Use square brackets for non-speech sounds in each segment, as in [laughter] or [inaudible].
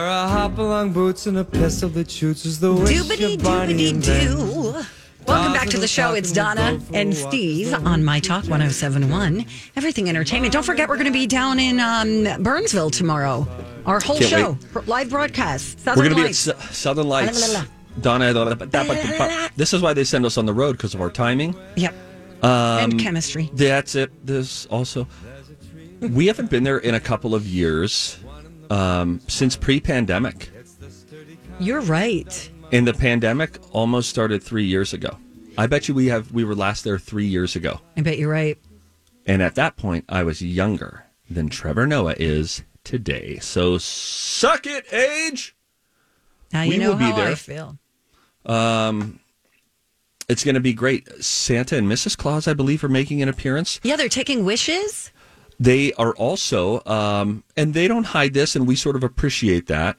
A hop along boots and a pistol that shoots is the wish Doobity of Barney doobity doo. Welcome back to the show. It's Donna and Steve on My Talk 1071. Everything Entertainment. Don't forget, we're going to be down in um, Burnsville tomorrow. Our whole Can't show, wait. live broadcast. We're going to be at Lights. S- Southern Lights. Donna, this is why they send us on the road because of our timing. Yep. Um, and chemistry. That's it. This also. We haven't been there in a couple of years um, since pre-pandemic, You're right. and the pandemic almost started three years ago. I bet you we have we were last there three years ago, I bet you're right. and at that point I was younger than Trevor Noah is today. So suck it, age. Now you We know will be how I there. feel. It's going to be great. Santa and Mrs. Claus, I believe, are making an appearance. Yeah, they're taking wishes. They are also, um, and they don't hide this, and we sort of appreciate that.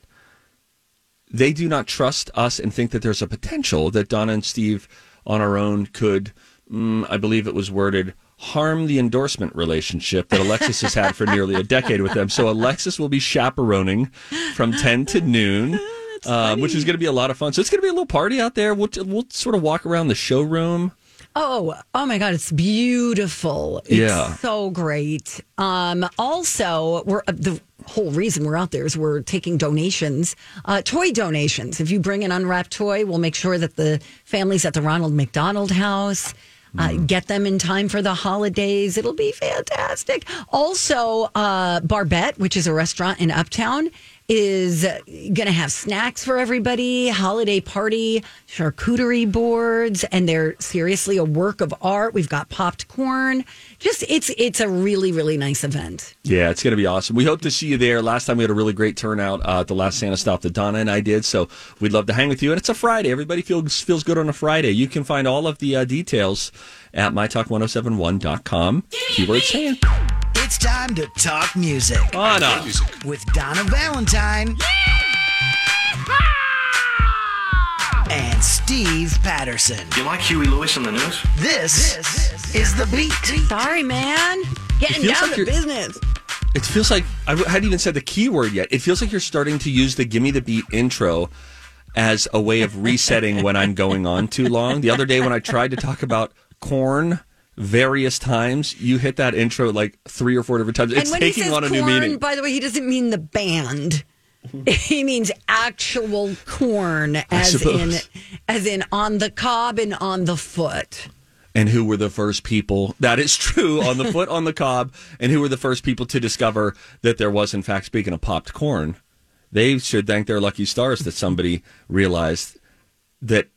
They do not trust us and think that there's a potential that Donna and Steve on our own could, mm, I believe it was worded, harm the endorsement relationship that Alexis has had for nearly a decade with them. So Alexis will be chaperoning from 10 to noon. [laughs] Uh, which is going to be a lot of fun. So it's going to be a little party out there. We'll, we'll sort of walk around the showroom. Oh, oh my God, it's beautiful. It's Yeah. so great. Um, also, we're uh, the whole reason we're out there is we're taking donations, uh, toy donations. If you bring an unwrapped toy, we'll make sure that the families at the Ronald McDonald House. Uh, get them in time for the holidays. It'll be fantastic. Also, uh, Barbette, which is a restaurant in Uptown, is going to have snacks for everybody, holiday party, charcuterie boards, and they're seriously a work of art. We've got popped corn. Just it's it's a really really nice event. Yeah, it's going to be awesome. We hope to see you there. Last time we had a really great turnout uh, at the last Santa stop that Donna and I did. So we'd love to hang with you. And it's a Friday. Everybody feels feels good on a Friday. You can find all of the uh, details at mytalk1071.com. Keyword Santa. It's time to talk music Donna. with Donna Valentine and Steve Patterson. You like Huey Lewis on the news? This, is the beat. Sorry, man. Getting down like to business. It feels like I hadn't even said the keyword yet. It feels like you're starting to use the "Gimme the Beat" intro as a way of resetting when I'm going on too long. The other day when I tried to talk about corn various times, you hit that intro like three or four different times. It's and when he taking says on a corn, new meaning. by the way, he doesn't mean the band. [laughs] he means actual corn, as in as in on the cob and on the foot. and who were the first people that is true on the [laughs] foot on the cob and who were the first people to discover that there was in fact speaking of popped corn they should thank their lucky stars that somebody realized that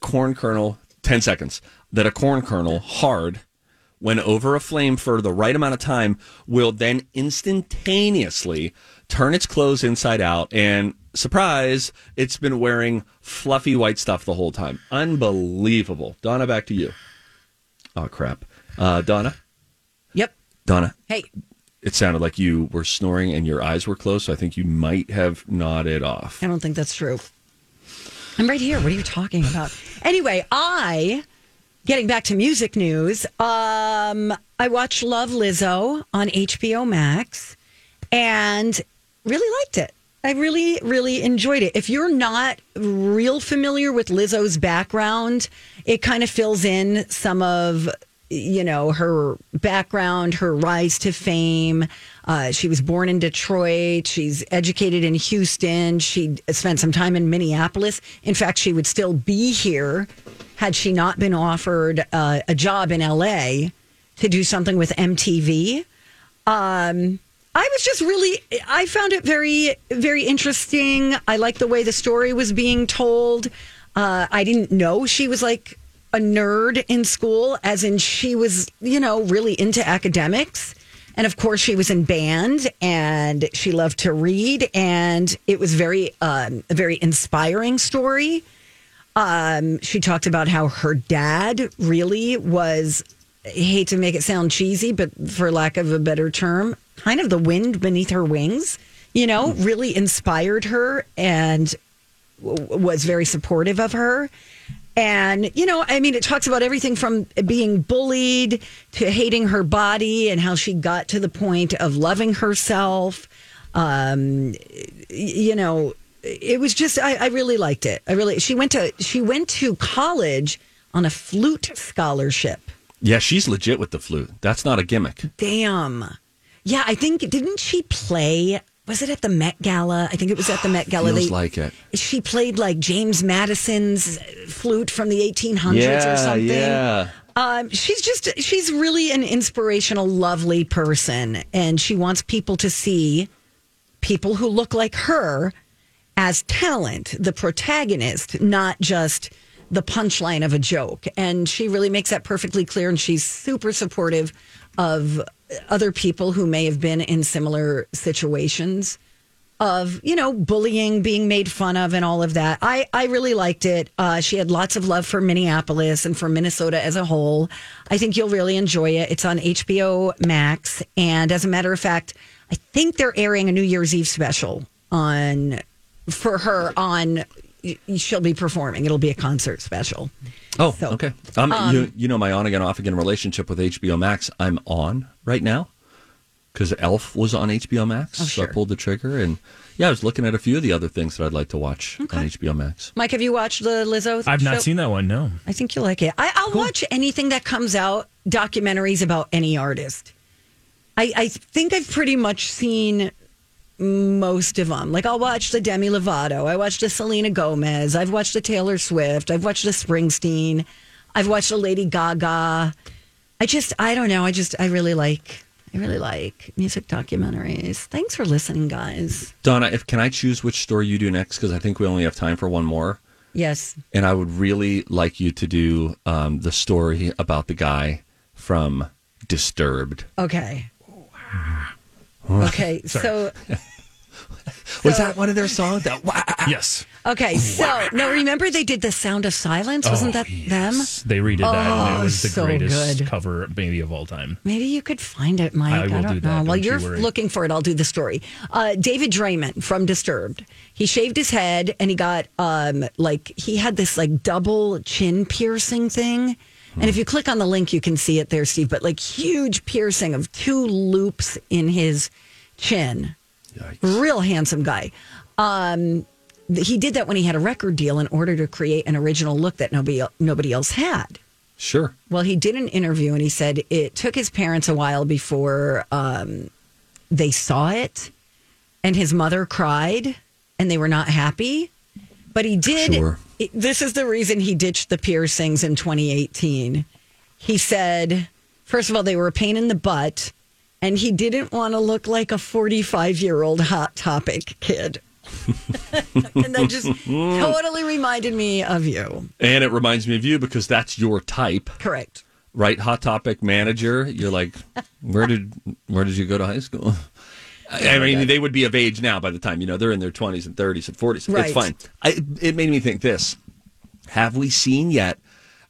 corn kernel 10 seconds that a corn kernel hard when over a flame for the right amount of time will then instantaneously turn its clothes inside out and surprise it's been wearing fluffy white stuff the whole time. Unbelievable. Donna back to you. Oh crap. Uh, donna? Yep. donna? Hey, it sounded like you were snoring and your eyes were closed so i think you might have nodded off. I don't think that's true. I'm right here. What are you talking about? Anyway, I getting back to music news. Um, I watched Love Lizzo on HBO Max and really liked it. I really, really enjoyed it. If you're not real familiar with Lizzo's background, it kind of fills in some of you know, her background, her rise to fame. Uh, she was born in Detroit. She's educated in Houston. She spent some time in Minneapolis. In fact, she would still be here had she not been offered uh, a job in LA to do something with MTV. Um, I was just really, I found it very, very interesting. I like the way the story was being told. Uh, I didn't know she was like a nerd in school, as in she was, you know, really into academics. And of course, she was in band and she loved to read. And it was very, um, a very inspiring story. Um, she talked about how her dad really was, I hate to make it sound cheesy, but for lack of a better term, kind of the wind beneath her wings, you know, really inspired her and w- was very supportive of her. And, you know, I mean, it talks about everything from being bullied to hating her body and how she got to the point of loving herself. Um, you know, it was just, I, I really liked it. I really, she went to, she went to college on a flute scholarship. Yeah, she's legit with the flute. That's not a gimmick. Damn. Yeah, I think didn't she play? Was it at the Met Gala? I think it was at the Met Gala. Feels like it. She played like James Madison's flute from the 1800s or something. yeah. Um, she's just she's really an inspirational, lovely person, and she wants people to see people who look like her as talent, the protagonist, not just the punchline of a joke. And she really makes that perfectly clear. And she's super supportive of other people who may have been in similar situations of you know bullying being made fun of and all of that. I i really liked it. Uh, she had lots of love for minneapolis and for minnesota as a whole. I think you'll really enjoy it. It's on hbo max. And as a matter of fact i think they're airing a new year's eve special on for her on she'll be performing. It'll be a concert special. Oh, So, okay. Um, you, you know my on again, off again relationship with HBO Max. I'm on right now because Elf was on HBO Max. Oh, So I pulled the trigger and yeah, I was looking at a few of the other things that I'd like to watch on HBO Max. mike have you watched the lizzo I've not show? seen that one. No. I think you'll like it. I, I'll watch anything that comes out, documentaries about any artist. I, I think I've pretty much seen most of them. Like I'll watch the Demi Lovato. I watched the Selena Gomez. I've watched the Taylor Swift. I've watched the Springsteen. I've watched the Lady Gaga. I just, I don't know. I just, I really like, I really like music documentaries. Thanks for listening, guys. Donna, if can I choose which story you do next? Because I think we only have time for one more. Yes. And I would really like you to do um, the story about the guy from Disturbed. Okay. Okay. [laughs] So Was that one of their songs? That wah- Yes. Okay, so no, remember they did the Sound of Silence? Wasn't that them? Yes. They redid that, and Oh, it was the so greatest good. cover maybe of all time. Maybe you could find it, Mike. I I, will don't do that, know. While don't you you're worry. looking for it, I'll do the story. Uh, David Draiman from Disturbed. He shaved his head and he got um, like he had this like double chin piercing thing. And if you click on the link, you can see it there, Steve. But like huge piercing of two loops in his chin. Real handsome guy. Um, he did that when he had a record deal in order to create an original look that nobody nobody else had. Sure. Well, he did an interview and he said it took his parents a while before um, they saw it, and his mother cried, and they were not happy. But he did. Sure. it- this is the reason he ditched the piercings in 2018. He said, first of all, they were a pain in the butt, and he didn't want to look like a 45 year old hot topic kid. [laughs] and that just totally reminded me of you. And it reminds me of you because that's your type. Correct. right hot topic manager you're like where did where did you go to high school I mean, they would be of age now by the time you know they're in their twenties and thirties and forties. Right. It's fine. I, it made me think this: Have we seen yet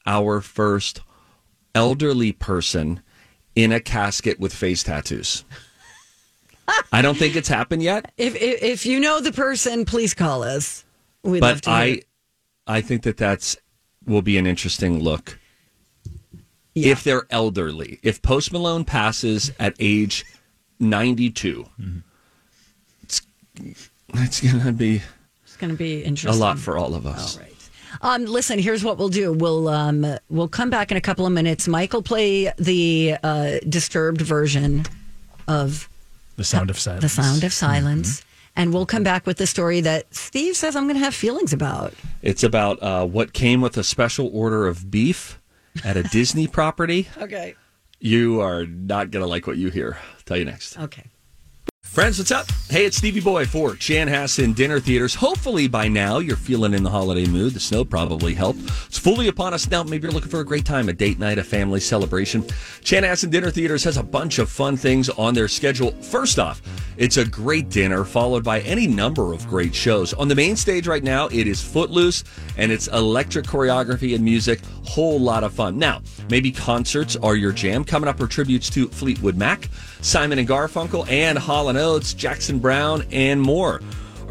our first elderly person in a casket with face tattoos? I don't think it's happened yet, [laughs] If, if if you know the person, please call us. We'd love but. I, I think that that's will be an interesting look. Yeah. If they're elderly, if Post Malone passes at age 92, mm-hmm. it's, it's going to be it's to be interesting. a lot for all of us. All right. Um, listen, here's what we'll do. We'll um, we'll come back in a couple of minutes. Mike will play the uh, disturbed version of The sound of silence. the sound of silence, and we'll come back with the story that Steve says I'm going to have feelings about. It's about uh, what came with a special order of beef at a Disney property. [laughs] Okay. You are not going to like what you hear. I'll tell you next. Okay. Friends, what's up? Hey, it's Stevie Boy for Chanhassen Dinner Theaters. Hopefully by now you're feeling in the holiday mood. The snow probably helped. It's fully upon us now. Maybe you're looking for a great time, a date night, a family celebration. Chanhassen Dinner Theaters has a bunch of fun things on their schedule. First off, it's a great dinner followed by any number of great shows. On the main stage right now, it is Footloose and it's electric choreography and music. Whole lot of fun. Now, maybe concerts are your jam. Coming up are tributes to Fleetwood Mac, Simon and Garfunkel, and Hall Oates, Jackson Browne, and more.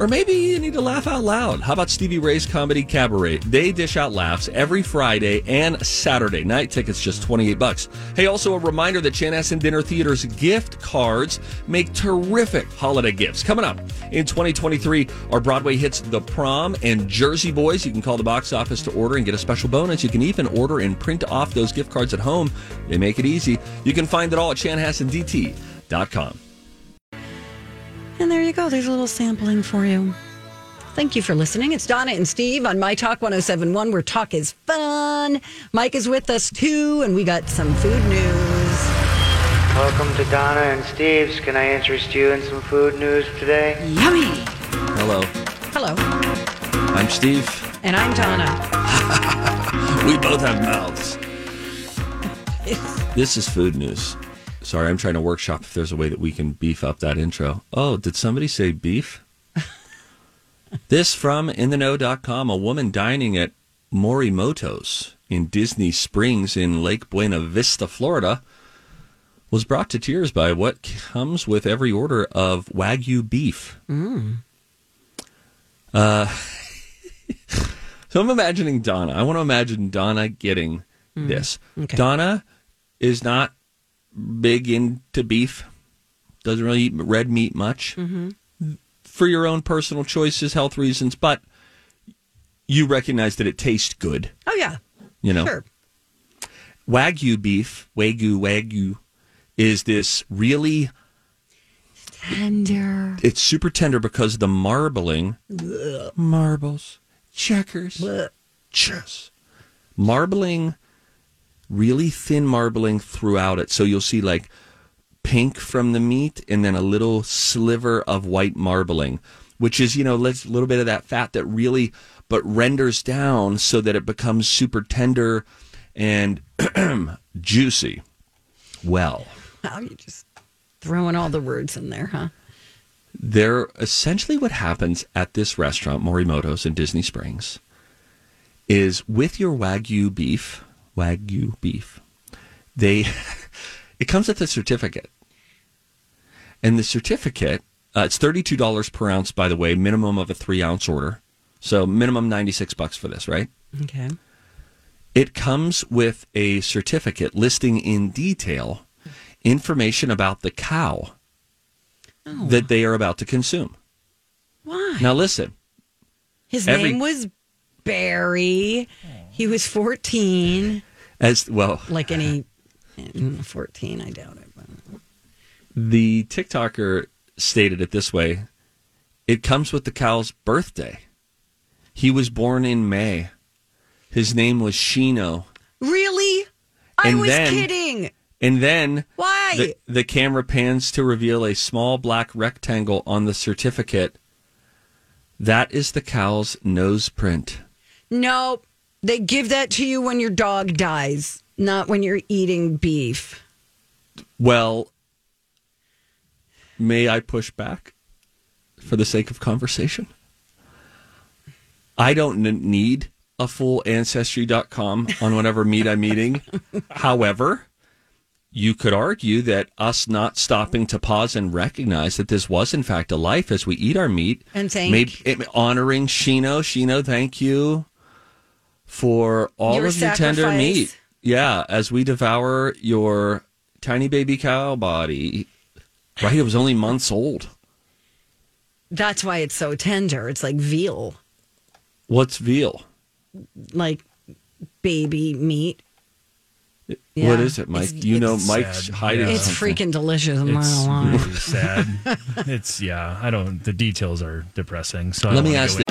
Or maybe you need to laugh out loud. How about Stevie Ray's Comedy Cabaret? They dish out laughs every Friday and Saturday night. Tickets just 28 bucks. Hey, also a reminder that Chanhassen Dinner Theater's gift cards make terrific holiday gifts. Coming up in 2023 our Broadway hits The Prom and Jersey Boys. You can call the box office to order and get a special bonus. You can even order and print off those gift cards at home. They make it easy. You can find it all at chanhassendt.com. And there you go. There's a little sampling for you. Thank you for listening. It's Donna and Steve on My Talk 1071, where talk is fun. Mike is with us too, and we got some food news. Welcome to Donna and Steve's. Can I interest you in some food news today? Yummy. Hello, Hello. I'm Steve. And I'm Donna. [laughs] We both have mouths. [laughs] This is food news. Sorry, I'm trying to workshop if there's a way that we can beef up that intro. Oh, did somebody say beef? [laughs] this from intheknow.com. A woman dining at Morimoto's in Disney Springs in Lake Buena Vista, Florida, was brought to tears by what comes with every order of Wagyu beef. Uh, [laughs] so I'm imagining Donna. I want to imagine Donna getting this. Okay. Donna is not big into beef, doesn't really eat red meat much mm-hmm. for your own personal choices, health reasons, but you recognize that it tastes good. Oh, yeah. You know, Sure. Wagyu beef, Wagyu, Wagyu, is this really Tender. it's super tender because the marbling marbles checkers chess marbling really thin marbling throughout it so you'll see like pink from the meat and then a little sliver of white marbling which is you know a little bit of that fat that really but renders down so that it becomes super tender and [clears throat] juicy well Wow, you just throwing all the words in there, huh? they're essentially what happens at this restaurant, Morimoto's in Disney Springs, is with your wagyu beef, wagyu beef, they [laughs] it comes with a certificate, and the certificate uh, it's thirty two dollars per ounce, by the way, minimum of a three ounce order, so minimum ninety six bucks for this, right? Okay. It comes with a certificate listing in detail information about the cow that they are about to consume. Why? Now listen, His every- name was Barry. He was 14. as well, Like any mm, 14, I doubt it. but- the TikToker stated it this way: it comes with the cow's birthday. He was born in May. His name was Shino, Really? I was then- kidding. and then Why? the, the camera pans to reveal a small black rectangle on the certificate. That is the cow's nose print. No, they give that to you when your dog dies, not when you're eating beef. Well, may I push back for the sake of conversation? I don't need a full ancestry.com on whatever meat I'm eating. [laughs] However, you could argue that us not stopping to pause and recognize that this was in fact a life as we eat our meat And thank- maybe eh, honoring Shino. Shino, thank you for all Your of your tender meat. Yeah, as we devour your tiny baby cow body. Right, it was only months old. That's why it's so tender. It's like veal. What's veal? like baby meat. What Yeah. is it, Mike? It's- you know, Mike's sad. hiding. Yeah. It's something. freaking delicious. I'm It's really sad. it's yeah. I don't. The details are depressing. So Let don't me ask this.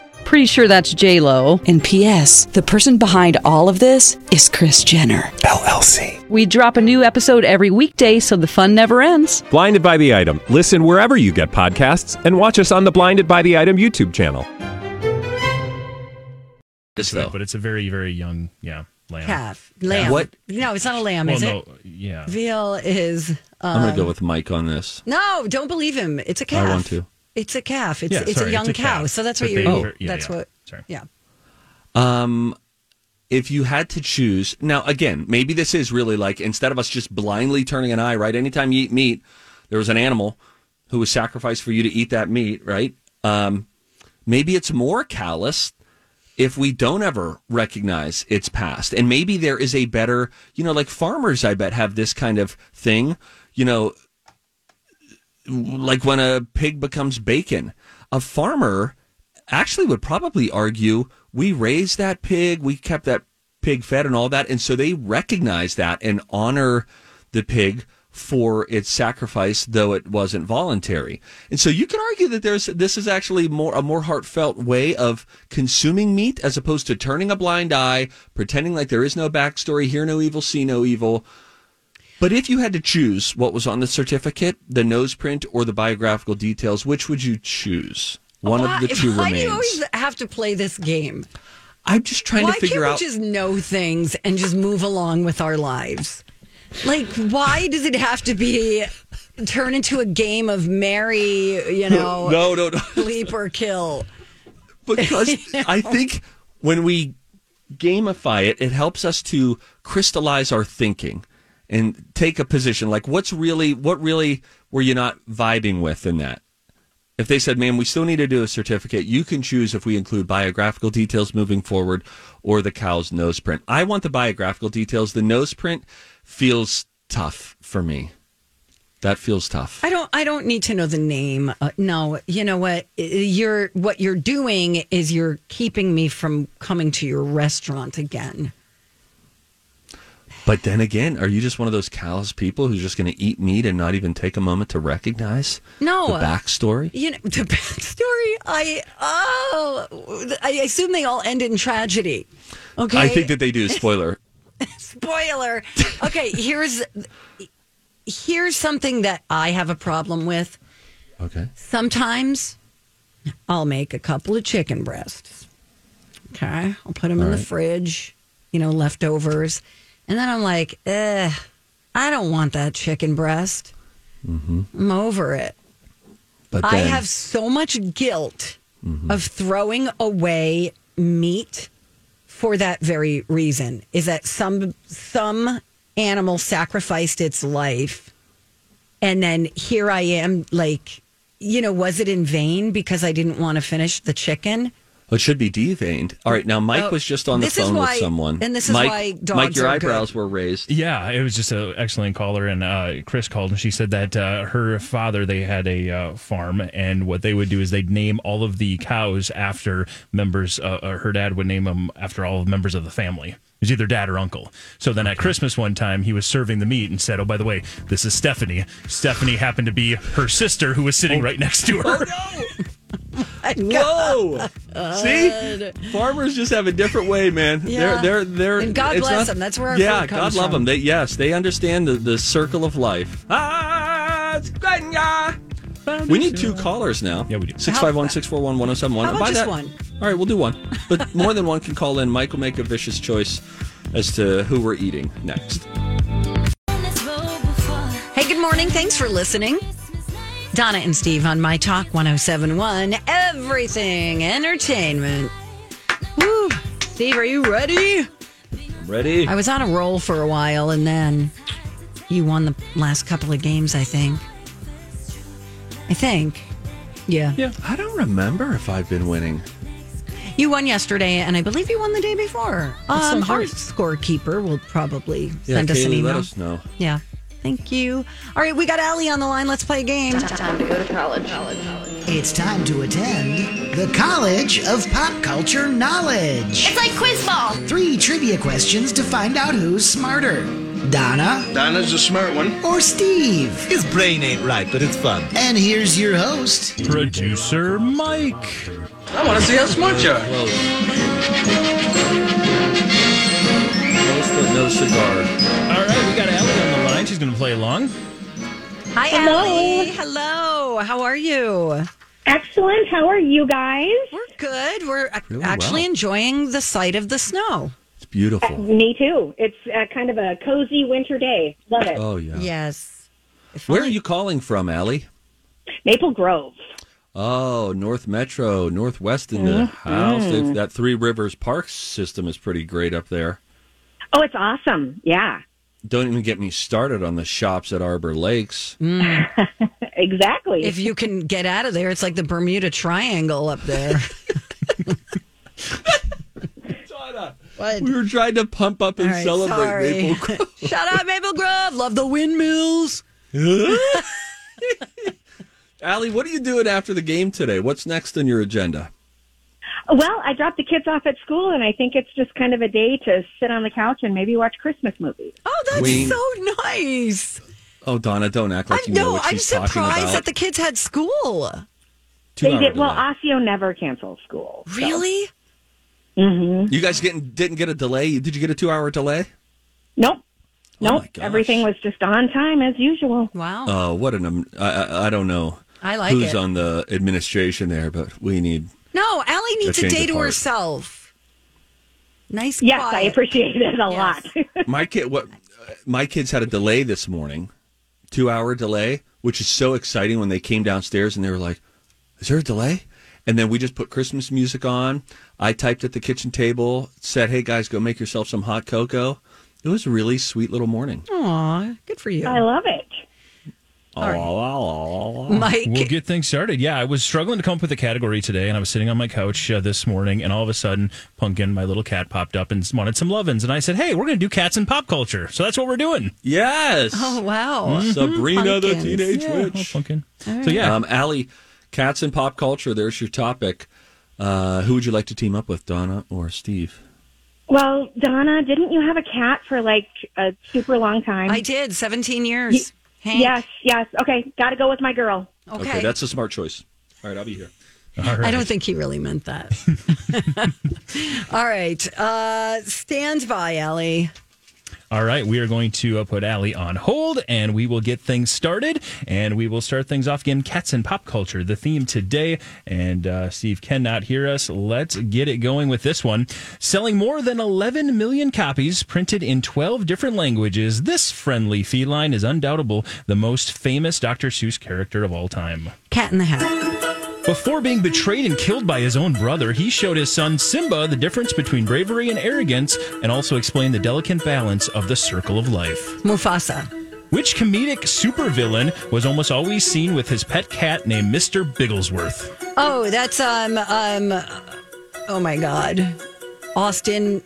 Pretty sure that's J Lo. And P.S. The person behind all of this is Kris Jenner LLC. We drop a new episode every weekday, so the fun never ends. Blinded by the item. Listen wherever you get podcasts, and watch us on the Blinded by the Item YouTube channel. This, to it, though. but it's a very very young yeah lamb. Calf, lamb. What- No, it's not a lamb, Well, is no, it? yeah. Veal is. I'm Um, going to go with Mike on this. no, don't believe him. It's a calf. I want to. It's a calf. It's Yeah, it's sorry, a young it's a cow. calf. So that's what you're. Oh. yeah, that's yeah. what. Sorry. Yeah. Um, if you had to choose now, again, maybe this is really like instead of us just blindly turning an eye, right? Anytime you eat meat, there was an animal who was sacrificed for you to eat that meat, right? Um, maybe it's more callous if we don't ever recognize its past, and maybe there is a better, you know, like farmers, I bet have this kind of thing, you know, like when a pig becomes bacon, a farmer actually would probably argue we raised that pig, we kept that pig fed and all that. And so they recognize that and honor the pig for its sacrifice, though it wasn't voluntary. And so you can argue that there's this is actually more a more heartfelt way of consuming meat as opposed to turning a blind eye, pretending like there is no backstory, hear no evil, see no evil. But if you had to choose what was on the certificate, the nose print or the biographical details, which would you choose? One why, of the two why remains. do you always have to play this game? I'm just trying why to figure can't out. we just know things and just move along with our lives? Like, why does it have to be turn into a game of marry? You [laughs] know, no, no, no. sleep or kill. because [laughs] I think when we gamify it, it helps us to crystallize our thinking and take a position. Like, what's really, what really were you not vibing with in that? If they said, man, we still need to do a certificate, you can choose if we include biographical details moving forward or the cow's nose print. I want the biographical details. The nose print feels tough for me. That feels tough. I don't. I don't need to know the name. Uh, no, you know what? You're what you're doing is you're keeping me from coming to your restaurant again. But then again, are you just one of those callous people who's just going to eat meat and not even take a moment to recognize No. the backstory? You know the [laughs] backstory. I oh, I assume they all end in tragedy. Okay, I think that they do. Spoiler. [laughs] spoiler. Okay, [laughs] here's here's something that I have a problem with. Okay. Sometimes I'll make a couple of chicken breasts. Okay, I'll put them in the fridge. You know, leftovers, and then I'm like, eh, I don't want that chicken breast. I'm over it. But I have so much guilt of throwing away meat for that very reason. Is that some some animal sacrificed its life, and then here I am, like, you know, was it in vain because I didn't want to finish the chicken? It should be deveined. All right. Now, Mike Oh, was just on the phone why- with someone. and this is Mike, why Mike, dogs your are good. eyebrows were raised. Yeah, it was just an excellent caller, and uh, Chris called and she said that uh, her father they had a uh, farm, and what they would do is they'd name all of the cows after members. Uh, uh, her dad would name them after all the members of the family. It was either dad or uncle. So then at Christmas one time, he was serving the meat and said, "Oh, by the way, this is Stephanie. Stephanie happened to be her sister who was sitting right next to [laughs] her." Whoa! See, farmers just have a different way, man. Yeah. They're they're they're. And God it's bless them. That's where our yeah, food God love from. them. They yes, they understand the, the circle of life. Ah, it's Grenya. We need two callers now. Yeah, we do. 651 641 1071. How about just one? All right, we'll do one. But [laughs] more than one can call in. Mike will make a vicious choice as to who we're eating next. Hey, good morning. Thanks for listening. Donna and Steve on My Talk 1071. Everything entertainment. Woo. Steve, are you ready? I'm Ready? I was on a roll for a while and then you won the last couple of games, I think. I think. Yeah. Yeah. I don't remember if I've been winning. You won yesterday, and I believe you won the day before. Um, our scorekeeper will probably Yeah, send us an Kaylee, email. let us know. Yeah. Thank you. All right, we got Allie on the line. Let's play a game. It's time to go to college. college. It's time to attend the College of Pop Culture Knowledge. It's like quiz ball. Three trivia questions to find out who's smarter Donna Donna's a smart one. or Steve. His brain ain't right, but it's fun. And here's your host, Producer Mike. I want to see how smart you are. Close but no cigar. All right, we got Allie on the line. She's going to play along. Hi, Allie. Hello. How are you? Excellent. How are you guys? We're good. We're ac- Really actually well. enjoying the sight of the snow. It's beautiful. Me too. It's uh, kind of a cozy winter day. Love it. Oh, yeah. Yes. If Where are only- you calling from, Allie? Maple Grove. Oh, North Metro, Northwest in the house. They've- That Three Rivers Park system is pretty great up there. Oh, it's awesome. Yeah, Don't even get me started on the shops at Arbor Lakes. Mm. [laughs] exactly. If you can get out of there, it's like the Bermuda Triangle up there. [laughs] What? We were trying to pump up and All right, celebrate sorry. Maple [laughs] Grove. Shout out Maple Grove. Love the windmills. Allie, what are you doing after the game today? What's next on your agenda? Well, I dropped the kids off at school, and I think it's just kind of a day to sit on the couch and maybe watch Christmas movies. Oh, that's Queen. so nice. Oh, Donna, don't act like I you know know. what I'm she's talking surprised that the kids had school. Two they hour did. Well, delay. Osseo never cancels school. so- Really? Mhm. you guys getting didn't get a delay? Did you get a two hour delay? Nope. Oh Nope. my gosh. Everything was just on time as usual. Wow. Oh, what an um, I, I I don't know. I like who's it. on the administration there, but we need. No, Allie needs a change day to heart. herself. Nice. Yes, quiet. I appreciate it a Yes. lot. [laughs] My kid, what my kids had a delay this morning, two hour delay, which is so exciting when they came downstairs and they were like, "Is there a delay?" And then we just put Christmas music on. I typed at the kitchen table, said, "Hey guys, go make yourself some hot cocoa." It was a really sweet little morning. Aw, good for you. I love it. Mike. We'll get things started. Yeah, I was struggling to come up with a category today, and I was sitting on my couch uh, this morning, and all of a sudden, Pumpkin, my little cat, popped up and wanted some lovin's, and I said, "Hey, we're going to do cats and pop culture." So that's what we're doing. Yes. Oh wow. Sabrina the Teenage Yeah, Witch. oh, Pumpkin. So yeah, Um, Allie, cats and pop culture. There's your topic. Uh, who would you like to team up with, Donna or Steve? Well, Donna, didn't you have a cat for like a super long time? I did 17 years. Hank. Yes, yes. Okay, got to go with my girl. Okay. that's a smart choice. All right, I'll be here. all right. I don't think he really meant that. [laughs] All right. Uh, stand by, Allie. All right, we are going to uh, put Allie on hold and we will get things started. And we will start things off again cats and pop culture, the theme today. And uh, Steve cannot hear us. Let's get it going with this one. Selling more than 11 million copies, printed in 12 different languages, this friendly feline is undoubtable the most famous Dr. Seuss character of all time. Cat in the Hat. Before being betrayed and killed by his own brother, he showed his son Simba the difference between bravery and arrogance and also explained the delicate balance of the circle of life. Mufasa. Which comedic supervillain was almost always seen with his pet cat named Mr. Bigglesworth? Oh, that's um um. Oh my God, Austin,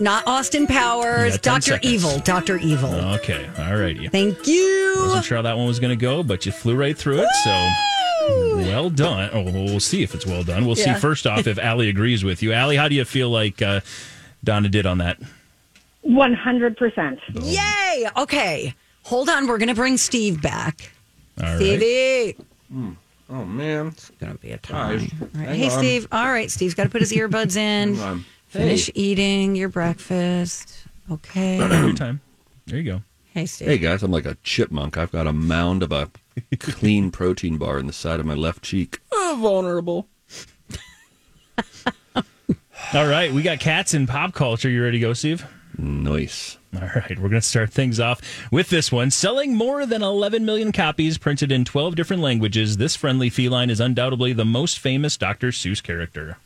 not Austin Powers. You got 10 Doctor seconds. Evil. Doctor Evil. Okay, all righty. Thank you. I wasn't sure how that one was going to go, but you flew right through it, so well done. Oh, well, we'll see if it's well done. We'll Yeah. see first off if Allie agrees with you. Allie, how do you feel like uh, Donna did on that? One hundred percent. Yay! Okay, hold on. We're gonna bring Steve back. All right. Stevie. Oh man, it's gonna be a time. All right. Hey, Steve. All right, Steve's got to put his earbuds [laughs] in. Hang on. Finish eating your breakfast. Okay. Every time. There you go. Hey, Steve. Hey guys, I'm like a chipmunk. I've got a mound of a clean protein bar in the side of my left cheek. Oh, vulnerable. All right, we got cats in pop culture. You ready to go, Steve? Nice. All right, we're going to start things off with this one. Selling more than 11 million copies printed in 12 different languages, this friendly feline is undoubtedly the most famous Dr. Seuss character.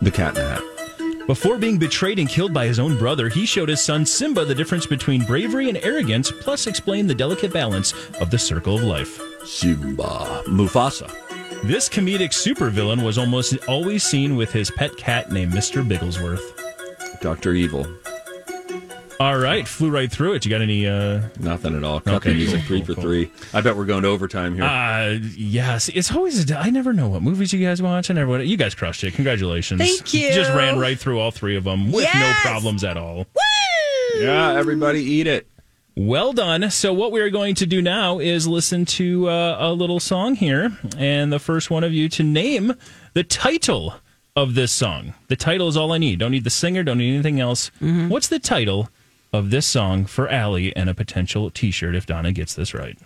The cat in the hat. Before being betrayed and killed by his own brother, he showed his son Simba the difference between bravery and arrogance, plus explained the delicate balance of the circle of life. Simba. Mufasa. This comedic supervillain was almost always seen with his pet cat named Mr. Bigglesworth. Dr. Evil. All right, flew right through it. You got any? uh Nothing at all. Cut Okay, the music cool, three cool, for cool. three. I bet we're going to overtime here. Uh, yes, it's always. A, I never know what movies you guys watch. I never. what- You guys crushed it. Congratulations. Thank you. Just ran right through all three of them with Yes. no problems at all. yeah, everybody eat it. Well done. So what we are going to do now is listen to uh, a little song here, and the first one of you to name the title of this song. The title is all I need. Don't need the singer. Don't need anything else. What's the title of this song for Allie and a potential T-shirt if Donna gets this right?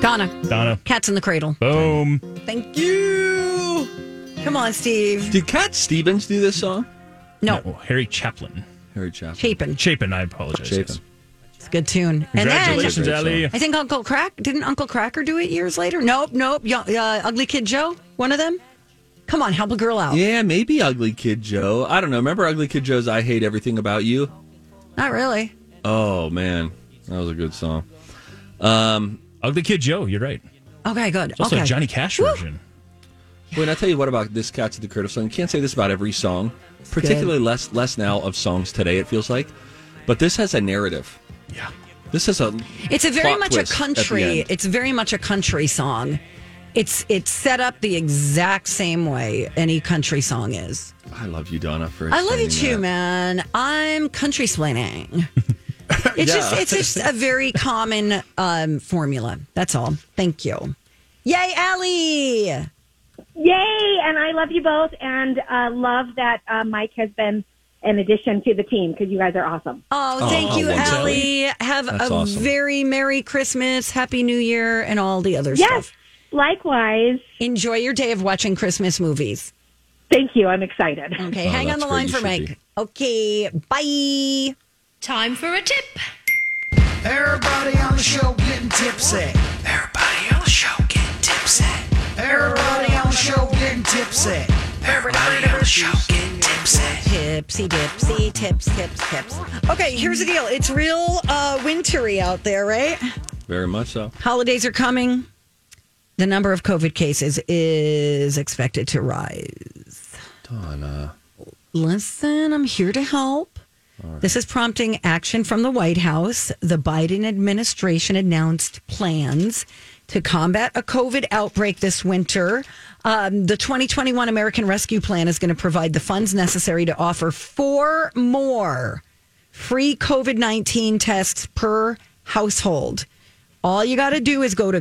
Donna. Donna. Cats in the Cradle. Boom. Thank you. Come on, Steve. Did Cat Stevens do this song? No, No, Harry Chaplin. Harry Chapman. Chapin. Chapin. I apologize. Chapin. yes. It's a good tune. And then Congratulations, Great Allie. I think Uncle Crack didn't Uncle Kracker do it years later? Nope, nope. Yo- Uh, Ugly Kid Joe, one of them. Come on, help a girl out. Yeah, maybe Ugly Kid Joe. I don't know. Remember Ugly Kid Joe's I Hate Everything About You? Not really. Oh, man. That was a good song. Um, Ugly Kid Joe. You're right. Okay, good. It's also okay. a Johnny Cash version. Wait, I tell you what about this Cats of the Curtis song. You can't say this about every song, particularly less less now of songs today. It feels like, but this has a narrative. Yeah. This is a. It's a very much a twist at the country. It's very much a country song. It's it's set up the exact same way any country song is. I love you, Donna. For I love you too, that. man. I'm country splaining. [laughs] It's Yeah. just it's just a very common um, formula. That's all. Thank you. Yay, Allie! Yay! And I love you both, and uh, love that uh, Mike has been an addition to the team because you guys are awesome. Oh, thank Oh, you, wonderful. Allie. Have That's a awesome. very Merry Christmas, Happy New Year, and all the other Yes, stuff. Likewise. Enjoy your day of watching Christmas movies. Thank you. I'm excited. Okay, Oh, hang on the line for should Mike. be. Okay, bye. Time for a tip. Everybody on the show getting tipsy. Everybody on the show getting tipsy. Everybody on the show getting tipsy. Everybody on the show getting tipsy. Tipsy dipsy, tips, tips, tips. Okay, here's the deal. It's real uh, wintry out there, right? Very much so. Holidays are coming. The number of COVID cases is expected to rise. Donna. Listen, I'm here to help. This is prompting action from the White House. The Biden administration announced plans to combat a COVID outbreak this winter. Um, the 2021 American Rescue Plan is going to provide the funds necessary to offer four more free COVID 19 tests per household. All you got to do is go to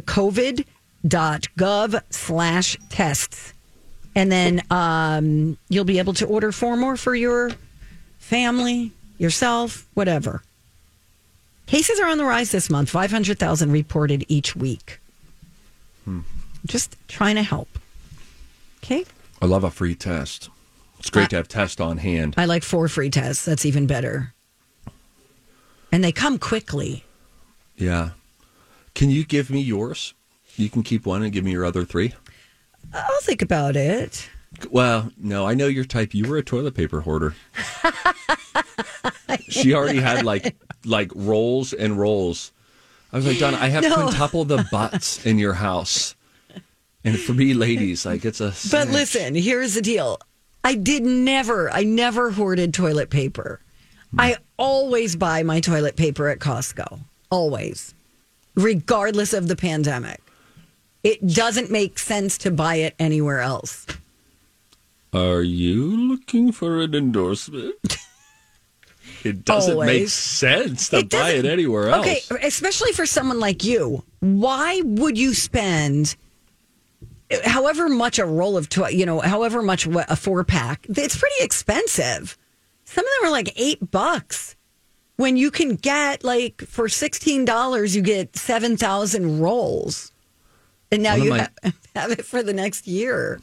covid.gov slash tests. And then um, you'll be able to order four more for your family, yourself, whatever. Cases are on the rise this month, 500,000 reported each week. Just trying to help. Okay. I love a free test. It's great to have test on hand. I like four free tests. That's even better. And they come quickly. Yeah. Can you give me yours? You can keep one and give me your other three. I'll think about it. Well, no, I know your type. You were a toilet paper hoarder. she already had like like rolls and rolls. I was like, Donna, I have No. quintuple the butts in your house. And for me, ladies, like it's a. But listen, here's the deal. I did never, I never hoarded toilet paper. I always buy my toilet paper at Costco. Always. Regardless of the pandemic. It doesn't make sense to buy it anywhere else. Are you looking for an endorsement? [laughs] It doesn't make sense to It buy it anywhere else. Okay, especially for someone like you. Why would you spend however much a roll of toilet, you know, however much a four pack? It's pretty expensive. Some of them are like 8 bucks. When you can get like for $16 you get 7,000 rolls. And now One you my- have, [laughs] have it for the next year.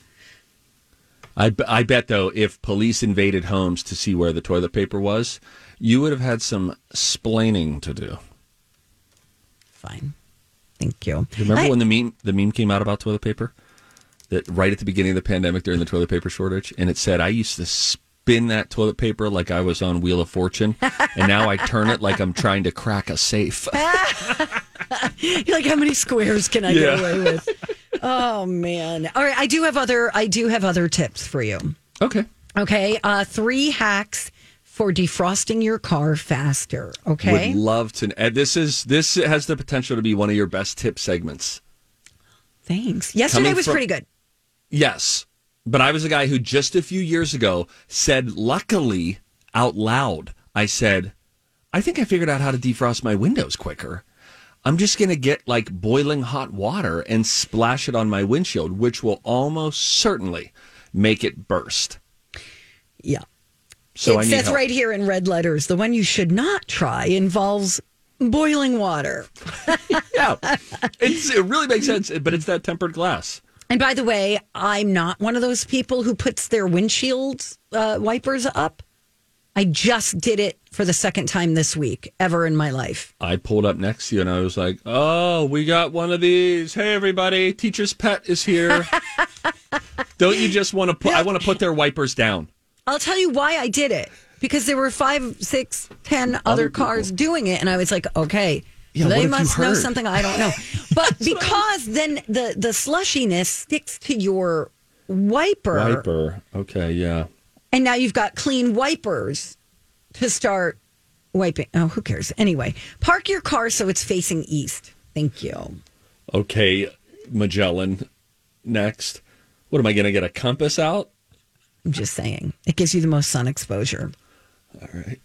I, I bet though, if police invaded homes to see where the toilet paper was, you would have had some splaining to do. Fine. Thank you. Remember I- when the meme the meme came out about toilet paper? That right at the beginning of the pandemic during the toilet paper shortage, and it said I used to spin that toilet paper like I was on Wheel of Fortune, and now I turn it like I'm trying to crack a safe. [laughs] You're like, how many squares can I Yeah. get away with? oh man! All right, I do have other. I do have other tips for you. Okay. Okay. Uh, three hacks for defrosting your car faster. Okay. Would love to. And this is this has the potential to be one of your best tip segments. Thanks. Yesterday Coming was from- pretty good. Yes. But I was a guy who just a few years ago said, luckily, out loud, I said, I think I figured out how to defrost my windows quicker. I'm just going to get like boiling hot water and splash it on my windshield, which will almost certainly make it burst. Yeah. So it says help. right here in red letters the one you should not try involves boiling water. [laughs] yeah. It's, it really makes sense, but it's that tempered glass. And by the way, I'm not one of those people who puts their windshield uh, wipers up. I just did it for the second time this week ever in my life. I pulled up next to you and I was like, oh, we got one of these. Hey, everybody, teacher's pet is here. [laughs] Don't you just want to put, I want to put their wipers down. I'll tell you why I did it because there were five, six, ten other, people. cars doing it, and I was like, okay. Yeah, they you must know something I don't know. [laughs] But because then the the slushiness sticks to your wiper, Wiper. Okay, yeah. and now you've got clean wipers to start wiping. Oh, who cares? Anyway, park your car so it's facing east. Thank you. Okay, Magellan. Next. What am I going to get a compass out? I'm just saying it gives you the most sun exposure. All right.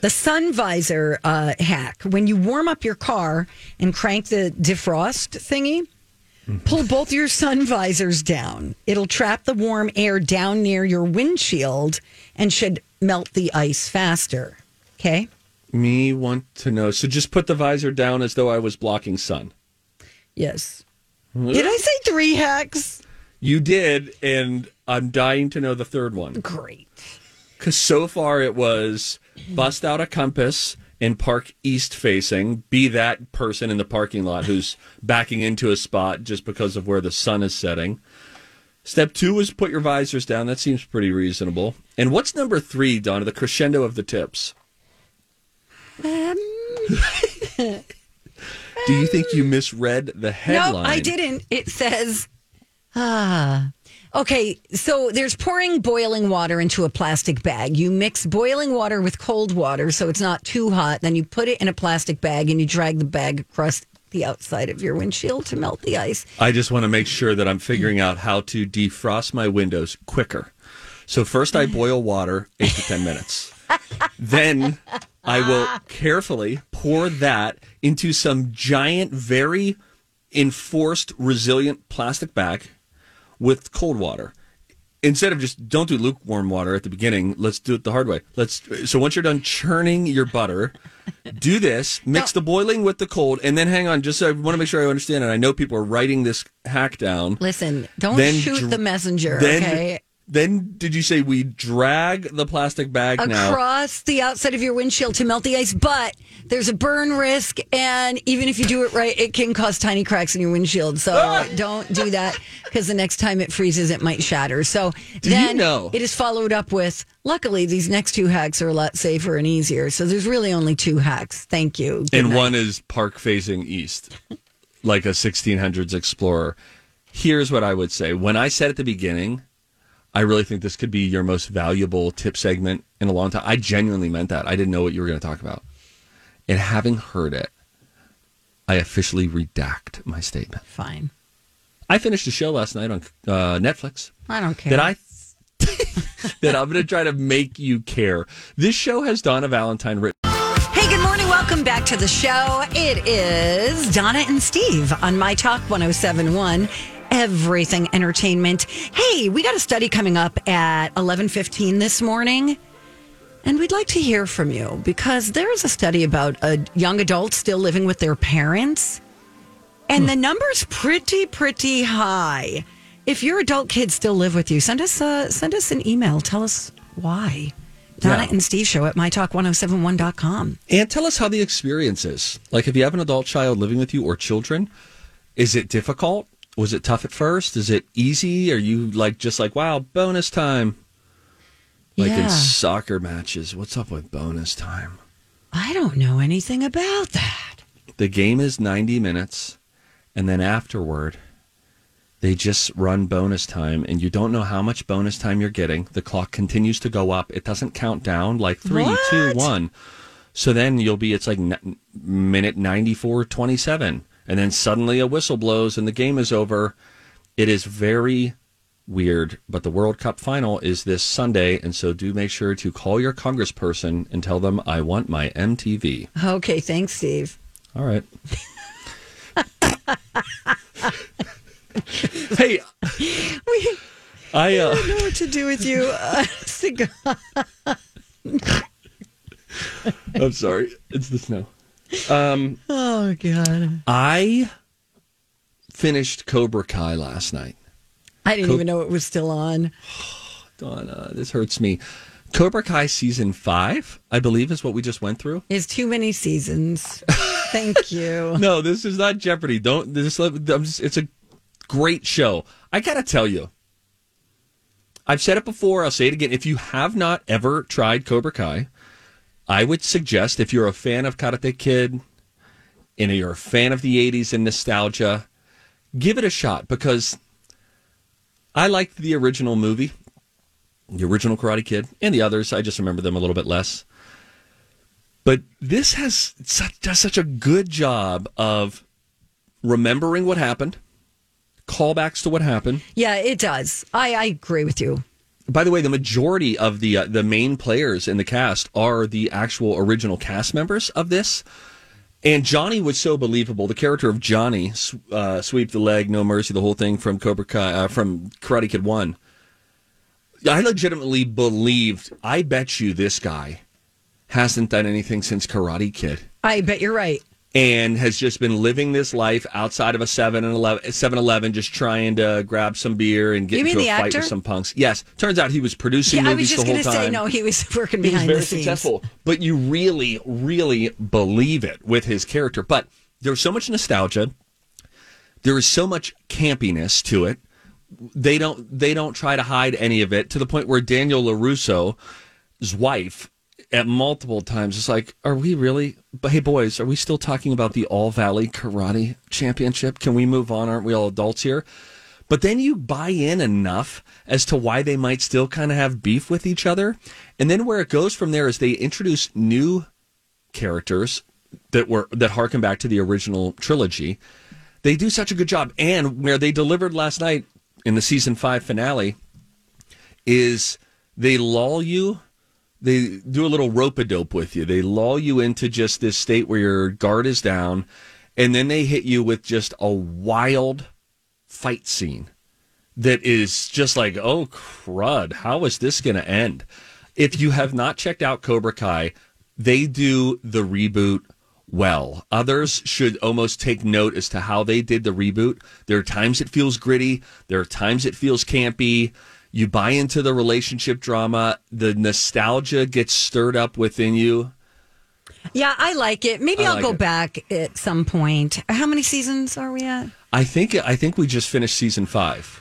The sun visor uh, hack when you warm up your car and crank the defrost thingy, pull both your sun visors down. It'll trap the warm air down near your windshield and should melt the ice faster. Okay? Me want to know. So just put the visor down as though I was blocking sun. Yes. Did I say three hacks? You did, and I'm dying to know the third one. Great. Because so far it was bust out a compass and park east facing, be that person in the parking lot who's backing into a spot just because of where the sun is setting. Step two is put your visors down. That seems pretty reasonable. And what's number three, Donna? The crescendo of the tips. Um, [laughs] Do you think you misread the headline? No, I didn't. It says, ah. Okay, so there's pouring boiling water into a plastic bag. You mix boiling water with cold water so it's not too hot. Then you put it in a plastic bag and you drag the bag across the outside of your windshield to melt the ice. I just want to make sure that I'm figuring out how to defrost my windows quicker. So first I boil water eight to 10 minutes. then I will carefully pour that into some giant, very enforced, resilient plastic bag with cold water. Instead of just don't do lukewarm water at the beginning, let's do it the hard way. Let's so once you're done churning your butter, do this, mix the boiling with the cold, and then hang on. Just so I want to make sure I understand, and I know people are writing this hack down. Listen, don't shoot dr- the messenger, then, okay? Then did you say we drag the plastic bag now? Across the outside of your windshield to melt the ice, but there's a burn risk, and even if you do it right, it can cause tiny cracks in your windshield. So ah! don't do that because the next time it freezes, it might shatter. So Do you then know- it is followed up with. Luckily, these next two hacks are a lot safer and easier. So there's really only two hacks. Thank you. Good and night. one is park facing east, like a 1600s Explorer. Here's what I would say. When I said at the beginning, I really think this could be your most valuable tip segment in a long time. I genuinely meant that. I didn't know what you were going to talk about. And having heard it, I officially redact my statement. Fine. I finished a show last night on uh, Netflix I don't care. that I [laughs] that I'm going to try to make you care. This show has Donna Valentine written. Hey, good morning. Welcome back to the show. It is Donna and Steve on My Talk 1071. Everything Entertainment. Hey, we got a study coming up at 11:15 this morning. And we'd like to hear from you because there is a study about a young adult still living with their parents. And the number's pretty, pretty high. If your adult kids still live with you, send us uh, send us an email. Tell us why. Donna Yeah. and Steve show at mytalk1071.com. And tell us how the experience is. Like, if you have an adult child living with you or children, is it difficult? Was it tough at first? Is it easy? Are you like just like wow, bonus time? Like Yeah. in soccer matches, what's up with bonus time? I don't know anything about that. The game is 90 minutes, and then afterward, they just run bonus time, and you don't know how much bonus time you're getting. The clock continues to go up. It doesn't count down like three, two, one. What? So then you'll be, it's like n- minute 94, 27. And then suddenly a whistle blows and the game is over. It is very weird, but the World Cup final is this Sunday. And so do make sure to call your congressperson and tell them, I want my MTV. Okay, thanks, Steve. All right. [laughs] hey, We I uh, don't know what to do with you. [laughs] To [laughs] I'm sorry. It's the snow. Um, Oh God. I finished Cobra Kai last night. I didn't Co- even know it was still on. [sighs] Donna, this hurts me. Cobra Kai season five, I believe, is what we just went through. It's too many seasons. [laughs] Thank you. No, this is not Jeopardy. Don't this. I'm just- It's a great show. I gotta tell you, I've said it before. I'll say it again. If you have not ever tried Cobra Kai, I would suggest if you're a fan of Karate Kid and you're a fan of the '80s and nostalgia, give it a shot because I liked the original movie, the original Karate Kid, and the others. I just remember them a little bit less. But this has such, does such a good job of remembering what happened, callbacks to what happened. Yeah, it does. I, I agree with you. By the way, the majority of the uh, the main players in the cast are the actual original cast members of this. And Johnny was so believable. The character of Johnny, uh, sweep the leg, no mercy, the whole thing from Cobra Kai, uh, from Karate Kid One. I legitimately believed. I bet you this guy hasn't done anything since Karate Kid I bet you're right. And has just been living this life outside of a 7 and 11 7-Eleven just trying to grab some beer and get You into a fight actor? with some punks. Yes, turns out he was producing Yeah, I was movies just the whole going to time. say no. He was [laughs] working he was behind very the scenes. successful, but you really really believe it with his character. But there's so much nostalgia. There is so much campiness to it. They don't they don't try to hide any of it to the point where Daniel LaRusso's wife at multiple times It's like, "Are we really? But hey, boys, are we still talking about the All Valley Karate Championship? Can we move on? Aren't we all adults here?" But then you buy in enough as to why they might still kind of have beef with each other, and then where it goes from there is they introduce new characters that were that harken back to the original trilogy. They do such a good job, and where they delivered last night in the season five finale is they lull you. They do a little rope a dope with you. They lull you into just this state where your guard is down, and then they hit you with just a wild fight scene that is just like, oh crud, how is this going to end? If you have not checked out Cobra Kai, they do the reboot well. Others should almost take note as to how they did the reboot. There are times it feels gritty, there are times it feels campy. You buy into the relationship drama, the nostalgia gets stirred up within you. Yeah, I like it. Maybe I I'll like go it. back at some point. How many seasons are we at? I think I think we just finished season five.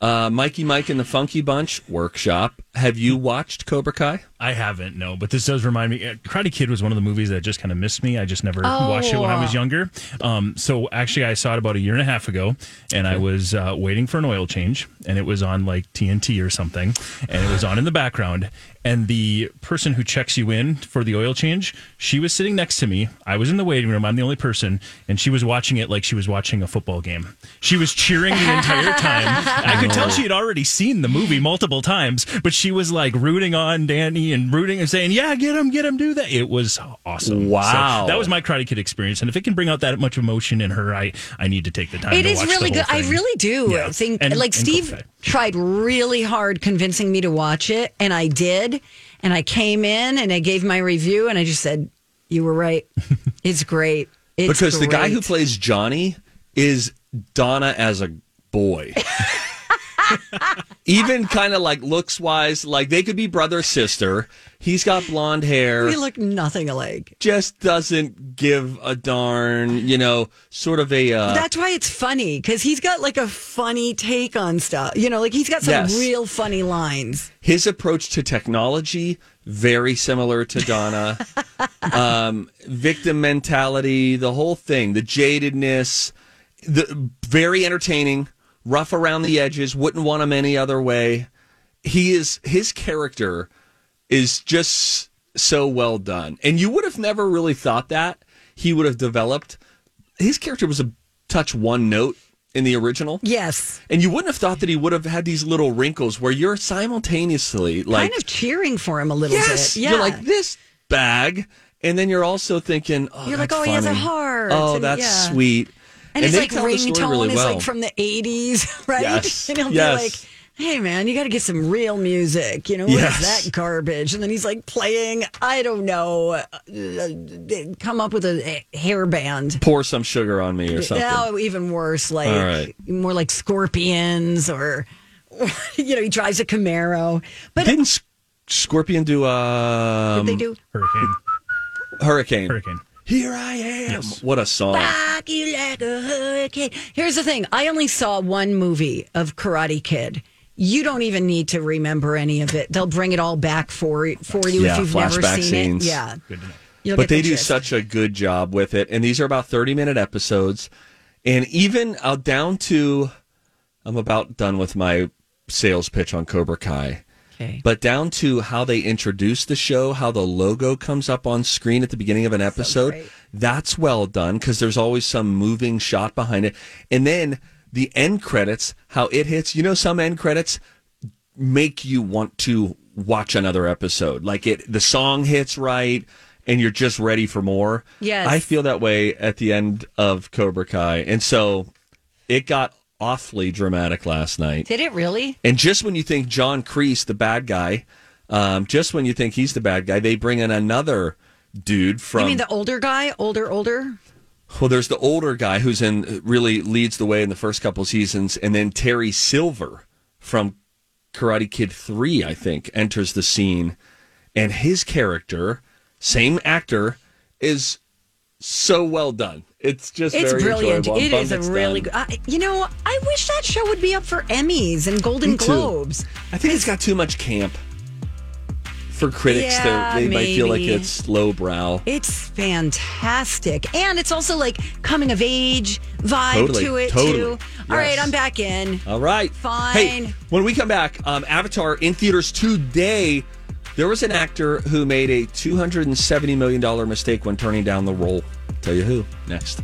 Uh, Mikey Mike and the Funky Bunch workshop. Have you watched Cobra Kai? I haven't, no, but this does remind me. uh, Karate Kid was one of the movies that just kind of missed me. I just never watched it when I was Oh. younger. Um, so actually, I saw it about a year and a half ago, and I was uh, waiting for an oil change, and it was on like TNT or something, and it was on in the background. And the person who checks you in for the oil change, she was sitting next to me. I was in the waiting room. I'm the only person, and she was watching it like she was watching a football game. She was cheering the entire time. [laughs] I could tell she had already seen the movie multiple times, but she was like rooting on Danny and rooting and saying, "Yeah, get him, get him, do that." It was awesome. Wow. So that was my Karate Kid experience, and if it can bring out that much emotion in her, I I need to take the time. It to is watch really the good. whole I really do Yeah. think, And- like and Steve Cobra Kai. tried really hard convincing me to watch it, and I did. And I came in and I gave my review, and I just said, "You were right. [laughs] it's great." It's because the guy who plays Johnny is Donna as a boy. [laughs] Even kind of like looks wise, like they could be brother sister. He's got blonde hair. We look nothing alike. just doesn't give a darn, you know, sort of a uh, That's why it's funny because he's got like a funny take on stuff. You know, like he's got some Yes. real funny lines. his approach to technology very similar to Donna. [laughs] um, victim mentality, the whole thing, the jadedness, the very entertaining, rough around the edges, wouldn't want him any other way. He is his character is just so well done. And you would have never really thought that he would have developed his character was a touch one note in the original. Yes. And you wouldn't have thought that he would have had these little wrinkles where you're simultaneously like kind of cheering for him a little yes, bit. Yeah. you're like this bag, and then you're also thinking, oh, You're like, oh, he has a heart, Oh, that's yeah. sweet. And, his they like tell the story ringtone really is well. like from the 80s, [laughs] right? Yes. [laughs] And he'll Yes. be like, hey, man, you got to get some real music. You know, what is Yes. that garbage? And then he's like playing, I don't know, uh, uh, come up with a, a hair band. Pour some sugar on me or something. Now, even worse, like All right. more like scorpions or, [laughs] you know, he drives a Camaro. But Didn't S- Scorpion do um, they do? Hurricane. Hurricane? Hurricane. Here I am. What a song! Rock you like a hurricane. Here's the thing. I only saw one movie of Karate Kid. You don't even need to remember any of it. They'll bring it all back for for you Yeah, if you've never flashback seen scenes. it. Yeah. You'll but they the do gist. such a good job with it, and these are about thirty minute episodes, and even uh, down to, I'm about done with my sales pitch on Cobra Kai. Okay. But down to how they introduce the show, how the logo comes up on screen at the beginning of an episode, that's well done because there's always some moving shot behind it. And then the end credits, how it hits. You know, some end credits make you want to watch another episode. Like it, the song hits right, and you're just ready for more. Yes. I feel that way at the end of Cobra Kai, and so it got awfully dramatic last night. Did it really? And just when you think John Kreese, the bad guy, um, just when you think he's the bad guy, they bring in another dude from. you mean the older guy? Older, older? well, there's the older guy who's in really leads the way in the first couple seasons, and then Terry Silver from Karate Kid Three, I think, enters the scene, and his character, same actor, is so well done. It's just It's very brilliant. enjoyable. I'm is a really good. I, you know, I wish that show would be up for Emmys and Golden Globes. I think it's got too much camp for critics. Yeah, they might feel like it's lowbrow. It's fantastic. And it's also like coming of age vibe Totally, to it, totally. too. All right, I'm back in. All right. Fine. Hey, when we come back, um, Avatar in theaters today. There was an actor who made a $270 million mistake when turning down the role. Tell you who next.